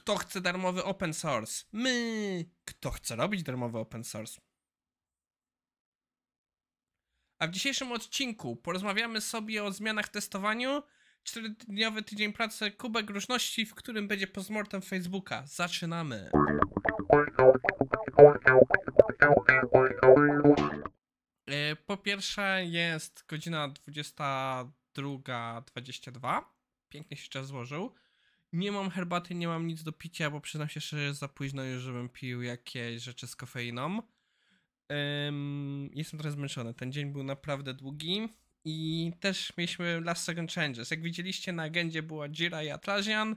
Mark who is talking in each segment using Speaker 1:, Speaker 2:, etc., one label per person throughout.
Speaker 1: Kto chce darmowy open source? My. Kto chce robić darmowy open source? A w dzisiejszym odcinku porozmawiamy sobie o zmianach w testowaniu. Czterodniowy tydzień pracy, kubek różności, w którym będzie postmortem Facebooka. Zaczynamy. E, Po pierwsze jest godzina 22.22. Pięknie się czas złożył. Nie mam herbaty, nie mam nic do picia, bo przyznam się szczerze, jest za późno już, żebym pił jakieś rzeczy z kofeiną. Ym, jestem trochę zmęczony. Ten dzień był naprawdę długi. I też mieliśmy last second changes. Jak widzieliście na agendzie była Jira i Atlassian.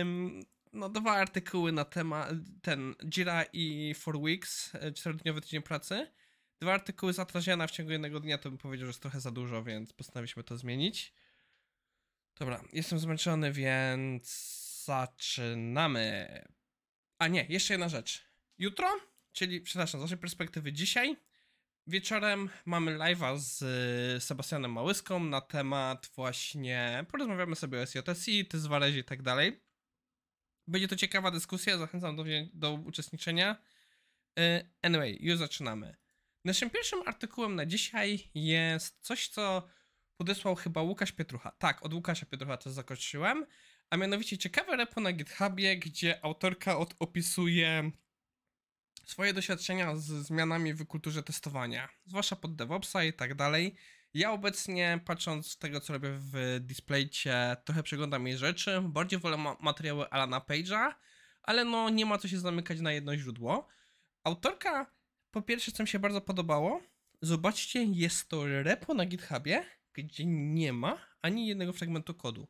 Speaker 1: Ym, no dwa artykuły na temat ten Jira i 4 Weeks, e, czterodniowy tydzień pracy. Dwa artykuły z Atlassiana w ciągu jednego dnia to bym powiedział, że jest trochę za dużo, więc postanowiliśmy to zmienić. Dobra, jestem zmęczony, więc zaczynamy. A nie, jeszcze jedna rzecz. Jutro, czyli przepraszam, z naszej perspektywy dzisiaj, wieczorem mamy live'a z y, Sebastianem Małyską na temat właśnie, porozmawiamy sobie o SJSI, ty z Warezie i tak dalej. Będzie to ciekawa dyskusja, zachęcam do, do uczestniczenia. Y, Anyway, już zaczynamy. Naszym pierwszym artykułem na dzisiaj jest coś, co podesłał chyba Łukasz Pietrucha. Tak, od Łukasza Pietrucha to zakończyłem. A mianowicie ciekawe repo na GitHubie, gdzie autorka od opisuje swoje doświadczenia z zmianami w kulturze testowania, zwłaszcza pod DevOpsa i tak dalej. Ja obecnie, patrząc z tego, co robię w Displaycie, trochę przeglądam jej rzeczy. Bardziej wolę ma- materiały Alana Page'a, ale no nie ma co się zamykać na jedno źródło. Autorka, po pierwsze, co mi się bardzo podobało, zobaczcie, jest to repo na GitHubie, gdzie nie ma ani jednego fragmentu kodu.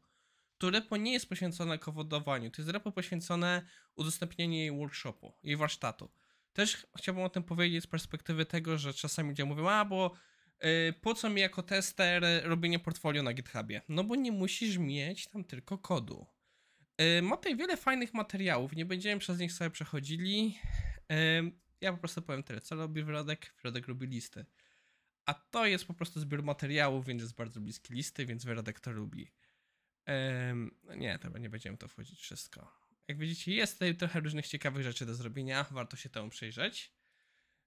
Speaker 1: To repo nie jest poświęcone kowodowaniu, to jest repo poświęcone udostępnieniu jej workshopu, jej warsztatu. Też chciałbym o tym powiedzieć z perspektywy tego, że czasami ludzie mówią, a bo y, po co mi jako tester robienie portfolio na GitHubie? No bo nie musisz mieć tam tylko kodu. Y, ma tutaj wiele fajnych materiałów, nie będziemy przez nich sobie przechodzili. Y, ja po prostu powiem tyle, co robi Wyrodek? Wyrodek robi listy. A to jest po prostu zbiór materiałów, więc jest bardzo bliski listy, więc to lubi. Em, nie, to nie będziemy to wchodzić wszystko. Jak widzicie, jest tutaj trochę różnych ciekawych rzeczy do zrobienia, warto się temu przyjrzeć.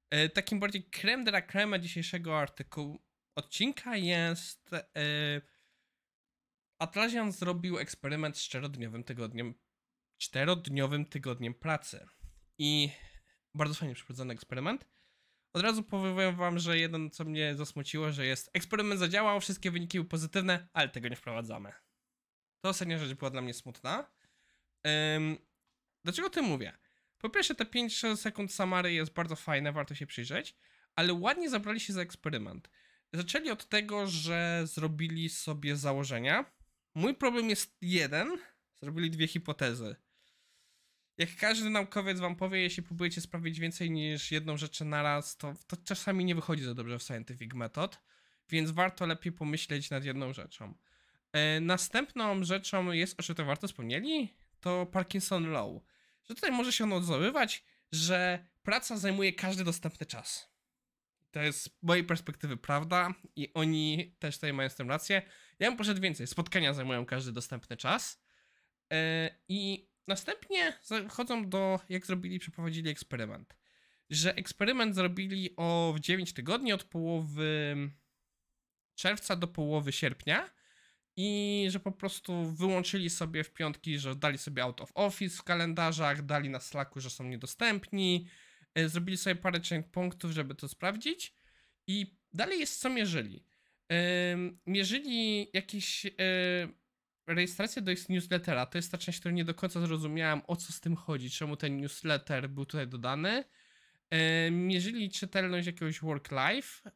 Speaker 1: E, Takim bardziej creme de la creme dzisiejszego artykułu, odcinka jest e, zrobił eksperyment z czterodniowym tygodniem, czterodniowym tygodniem pracy. I bardzo fajnie przeprowadzony eksperyment. Od razu powiem wam, że jedno co mnie zasmuciło, że jest eksperyment zadziałał, wszystkie wyniki były pozytywne, ale tego nie wprowadzamy. To ostatnia rzecz była dla mnie smutna. Dlaczego o tym mówię? Po pierwsze, te 5 sekund Samary jest bardzo fajne, warto się przyjrzeć, ale ładnie zabrali się za eksperyment. Zaczęli od tego, że zrobili sobie założenia. Mój problem jest jeden. Zrobili dwie hipotezy. Jak każdy naukowiec wam powie, jeśli próbujecie sprawić więcej niż jedną rzecz naraz, to, to czasami nie wychodzi za dobrze w scientific method, więc warto lepiej pomyśleć nad jedną rzeczą. E, następną rzeczą jest, o czym to warto wspomnieli, to Parkinson Law. Że tutaj może się ono odwoływać, że praca zajmuje każdy dostępny czas. To jest z mojej perspektywy prawda i oni też tutaj mają z tym rację. Ja bym poszedł więcej. Spotkania zajmują każdy dostępny czas. E, I następnie zachodzą do, jak zrobili, przeprowadzili eksperyment. Że eksperyment zrobili o w 9 tygodni od połowy czerwca do połowy sierpnia i że po prostu wyłączyli sobie w piątki, że dali sobie out of office w kalendarzach, dali na Slacku, że są niedostępni, e, zrobili sobie parę punktów, żeby to sprawdzić i dalej jest co mierzyli. Mierzyli jakieś rejestrację do ich newslettera, to jest ta część, którą nie do końca zrozumiałem, o co z tym chodzi, czemu ten newsletter był tutaj dodany. Mierzyli czytelność jakiegoś work-life,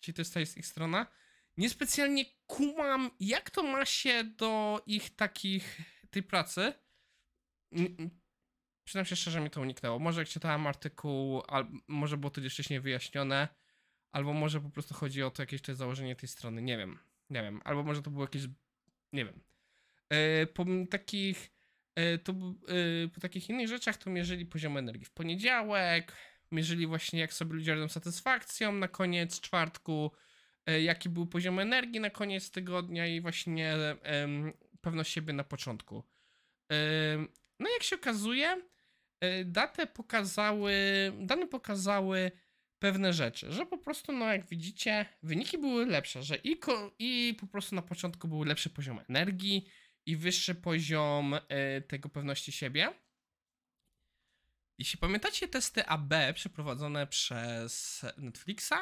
Speaker 1: czyli to jest ta jest ich strona. Niespecjalnie kumam, jak to ma się do ich takich, tej pracy. Mm, mm, Przyznam się szczerze, mi to uniknęło. Może jak czytałem artykuł, al, może było to gdzieś wcześniej wyjaśnione, albo może po prostu chodzi o to jakieś też założenie tej strony, nie wiem, nie wiem, albo może to było jakieś, nie wiem. E, po takich, e, to, e, po takich innych rzeczach to mierzyli poziom energii w poniedziałek, mierzyli właśnie jak sobie ludzie radzą satysfakcją na koniec czwartku, jaki był poziom energii na koniec tygodnia i właśnie pewność siebie na początku. No jak się okazuje, datę pokazały, dane pokazały pewne rzeczy, że po prostu, no jak widzicie, wyniki były lepsze, że i, i po prostu na początku był lepszy poziom energii i wyższy poziom y, tego pewności siebie. Jeśli pamiętacie testy AB przeprowadzone przez Netflixa,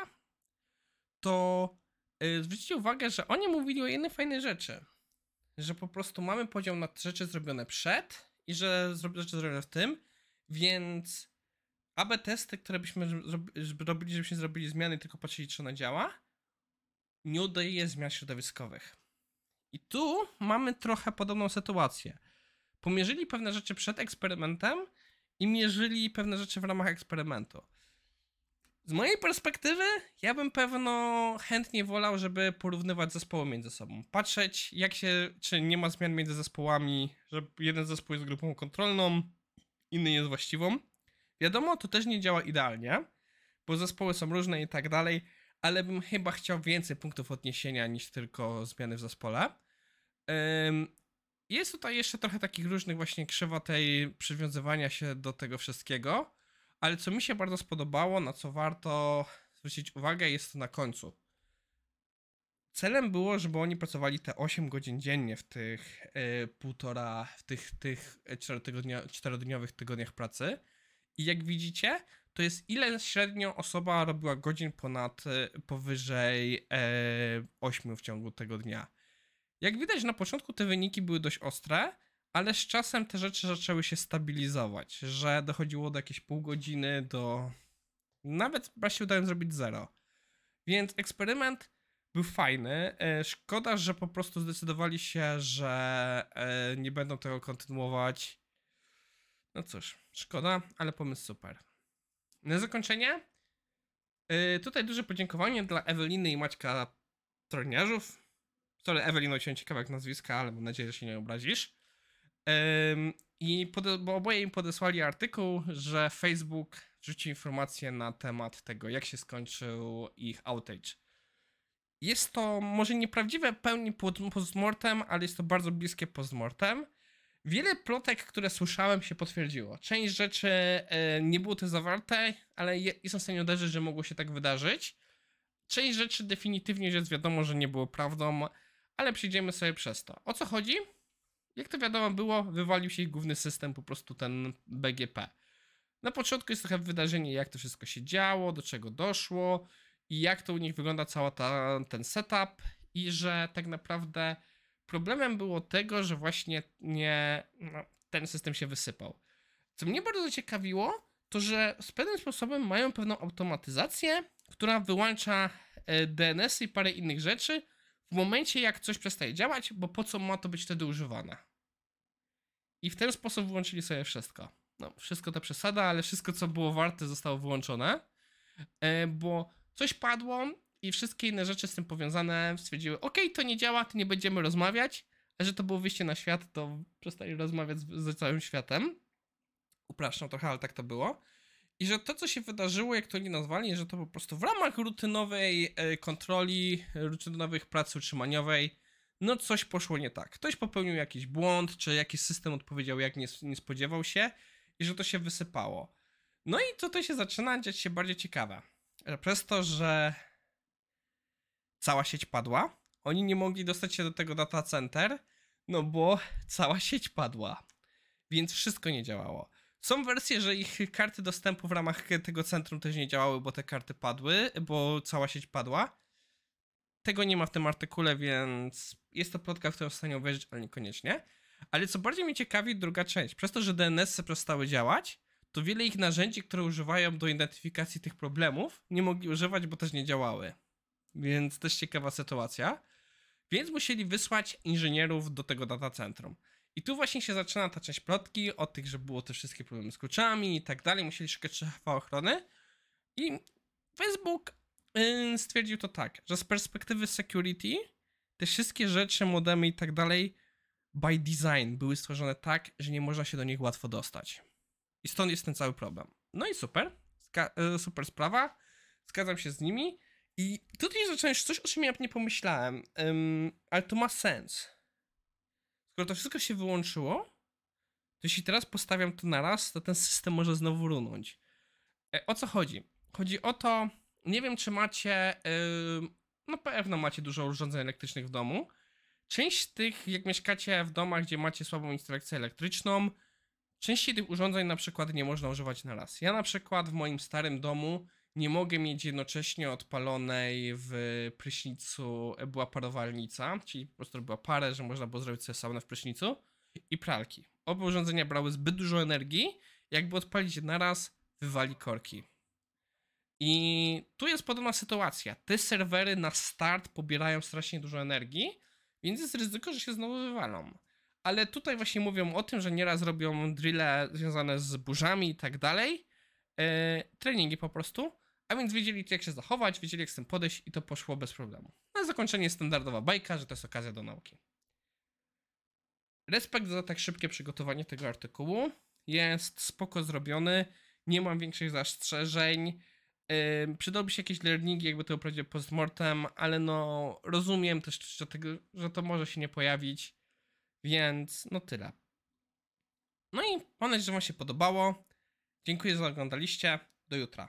Speaker 1: to y, zwróćcie uwagę, że oni mówili o jednej fajnej rzeczy. Że po prostu mamy podział na rzeczy zrobione przed i że rzeczy zrobione w tym, więc AB testy, które byśmy robili, żebyśmy zrobili zmiany tylko patrzyli, czy ona działa, nie udaje zmian środowiskowych. I tu mamy trochę podobną sytuację. Pomierzyli pewne rzeczy przed eksperymentem i mierzyli pewne rzeczy w ramach eksperymentu. Z mojej perspektywy, ja bym pewno chętnie wolał, żeby porównywać zespoły między sobą. Patrzeć, jak się, czy nie ma zmian między zespołami, że jeden zespół jest grupą kontrolną, inny jest właściwą. Wiadomo, to też nie działa idealnie, bo zespoły są różne i tak dalej, ale bym chyba chciał więcej punktów odniesienia niż tylko zmiany w zespole. Jest tutaj jeszcze trochę takich różnych właśnie krzywa tej przywiązywania się do tego wszystkiego, ale co mi się bardzo spodobało, na co warto zwrócić uwagę, jest to na końcu. Celem było, żeby oni pracowali te 8 godzin dziennie w tych y, półtora, w tych, tych czterodniowych tygodniach pracy. I jak widzicie, to jest ile średnio osoba robiła godzin ponad, y, powyżej e, 8 w ciągu tego dnia. Jak widać, na początku te wyniki były dość ostre, ale z czasem te rzeczy zaczęły się stabilizować, że dochodziło do jakieś pół godziny, do. Nawet się udało zrobić zero. Więc eksperyment był fajny. E, Szkoda, że po prostu zdecydowali się, że e, nie będą tego kontynuować. No cóż, szkoda, ale pomysł super. Na zakończenie. e, Tutaj duże podziękowanie dla Eweliny i Maćka Troniarzów. Sorry, Ewelino, cię ciekawek nazwiska, ale mam nadzieję, że się nie obrazisz. Ym, I bo oboje im podesłali artykuł, że Facebook wrzucił informację na temat tego, jak się skończył ich outage. Jest to może nieprawdziwe pełni postmortem, ale jest to bardzo bliskie postmortem. Wiele plotek, które słyszałem, się potwierdziło. Część rzeczy e, nie było to zawarte, ale je, jestem w stanie uderzyć, że mogło się tak wydarzyć. Część rzeczy definitywnie jest wiadomo, że nie było prawdą, ale przyjdziemy sobie przez to. O co chodzi? Jak to wiadomo było, wywalił się ich główny system, po prostu ten BGP. Na początku jest trochę wydarzenie, jak to wszystko się działo, do czego doszło i jak to u nich wygląda cała ta, ten setup i że tak naprawdę problemem było tego, że właśnie nie, no, ten system się wysypał. Co mnie bardzo ciekawiło, to że z pewnym sposobem mają pewną automatyzację, która wyłącza e, DNS i parę innych rzeczy w momencie, jak coś przestaje działać, bo po co ma to być wtedy używane. I w ten sposób wyłączyli sobie wszystko. No, wszystko to przesada, ale wszystko, co było warte, zostało wyłączone, e, bo coś padło i wszystkie inne rzeczy z tym powiązane stwierdziły, ok, to nie działa, to nie będziemy rozmawiać, a że to było wyjście na świat, to przestali rozmawiać z, z całym światem. Upraszczam trochę, ale tak to było. I że to, co się wydarzyło, jak to oni nazwali, że to po prostu w ramach rutynowej e, kontroli, rutynowych pracy utrzymaniowej, no coś poszło nie tak. Ktoś popełnił jakiś błąd, czy jakiś system odpowiedział, jak nie, nie spodziewał się, i że to się wysypało. No i tutaj się zaczyna dziać się bardziej ciekawe. Przez to, że cała sieć padła, oni nie mogli dostać się do tego data center, no bo cała sieć padła. Więc wszystko nie działało. Są wersje, że ich karty dostępu w ramach tego centrum też nie działały, bo te karty padły, bo cała sieć padła. Tego nie ma w tym artykule, więc jest to plotka, w którą w stanie uwierzyć, ale niekoniecznie. Ale co bardziej mnie ciekawi, druga część. Przez to, że DNS-y przestały działać, to wiele ich narzędzi, które używają do identyfikacji tych problemów, nie mogli używać, bo też nie działały. Więc też ciekawa sytuacja. Więc musieli wysłać inżynierów do tego data centrum. I tu właśnie się zaczyna ta część plotki od tych, że było te wszystkie problemy z kluczami i tak dalej. Musieli szukać szefa ochrony. I Facebook yy, stwierdził to tak, że z perspektywy security te wszystkie rzeczy, modemy i tak dalej by design były stworzone tak, że nie można się do nich łatwo dostać. I stąd jest ten cały problem. No i super. Ska- y, super sprawa. Zgadzam się z nimi. I tutaj zacząłeś coś, o czym ja nie pomyślałem, Ym, ale to ma sens. Skoro to wszystko się wyłączyło, to jeśli teraz postawiam to na raz, to ten system może znowu runąć. E, o co chodzi? Chodzi o to, nie wiem czy macie, yy, no pewno macie dużo urządzeń elektrycznych w domu. Część tych, jak mieszkacie w domach, gdzie macie słabą instalację elektryczną, części tych urządzeń na przykład nie można używać na raz. Ja na przykład w moim starym domu nie mogę mieć jednocześnie odpalonej w prysznicu była parowalnica, czyli po prostu była parę, że można było zrobić sobie saunę w prysznicu i pralki. Oba urządzenia brały zbyt dużo energii, jakby odpalić je naraz, wywali korki. I tu jest podobna sytuacja. Te serwery na start pobierają strasznie dużo energii, więc jest ryzyko, że się znowu wywalą. Ale tutaj właśnie mówią o tym, że nieraz robią drille związane z burzami i tak dalej. E, treningi po prostu. A więc wiedzieli jak się zachować, wiedzieli jak z tym podejść i to poszło bez problemu. Na zakończenie standardowa bajka, że to jest okazja do nauki. Respekt za tak szybkie przygotowanie tego artykułu. Jest spoko zrobiony. Nie mam większych zastrzeżeń. Yy, przydałby się jakieś learningi, jakby to oprawił postmortem, ale no rozumiem też, że, tego, że to może się nie pojawić, więc no tyle. No i mam nadzieję, że Wam się podobało. Dziękuję za oglądaliście. Do jutra.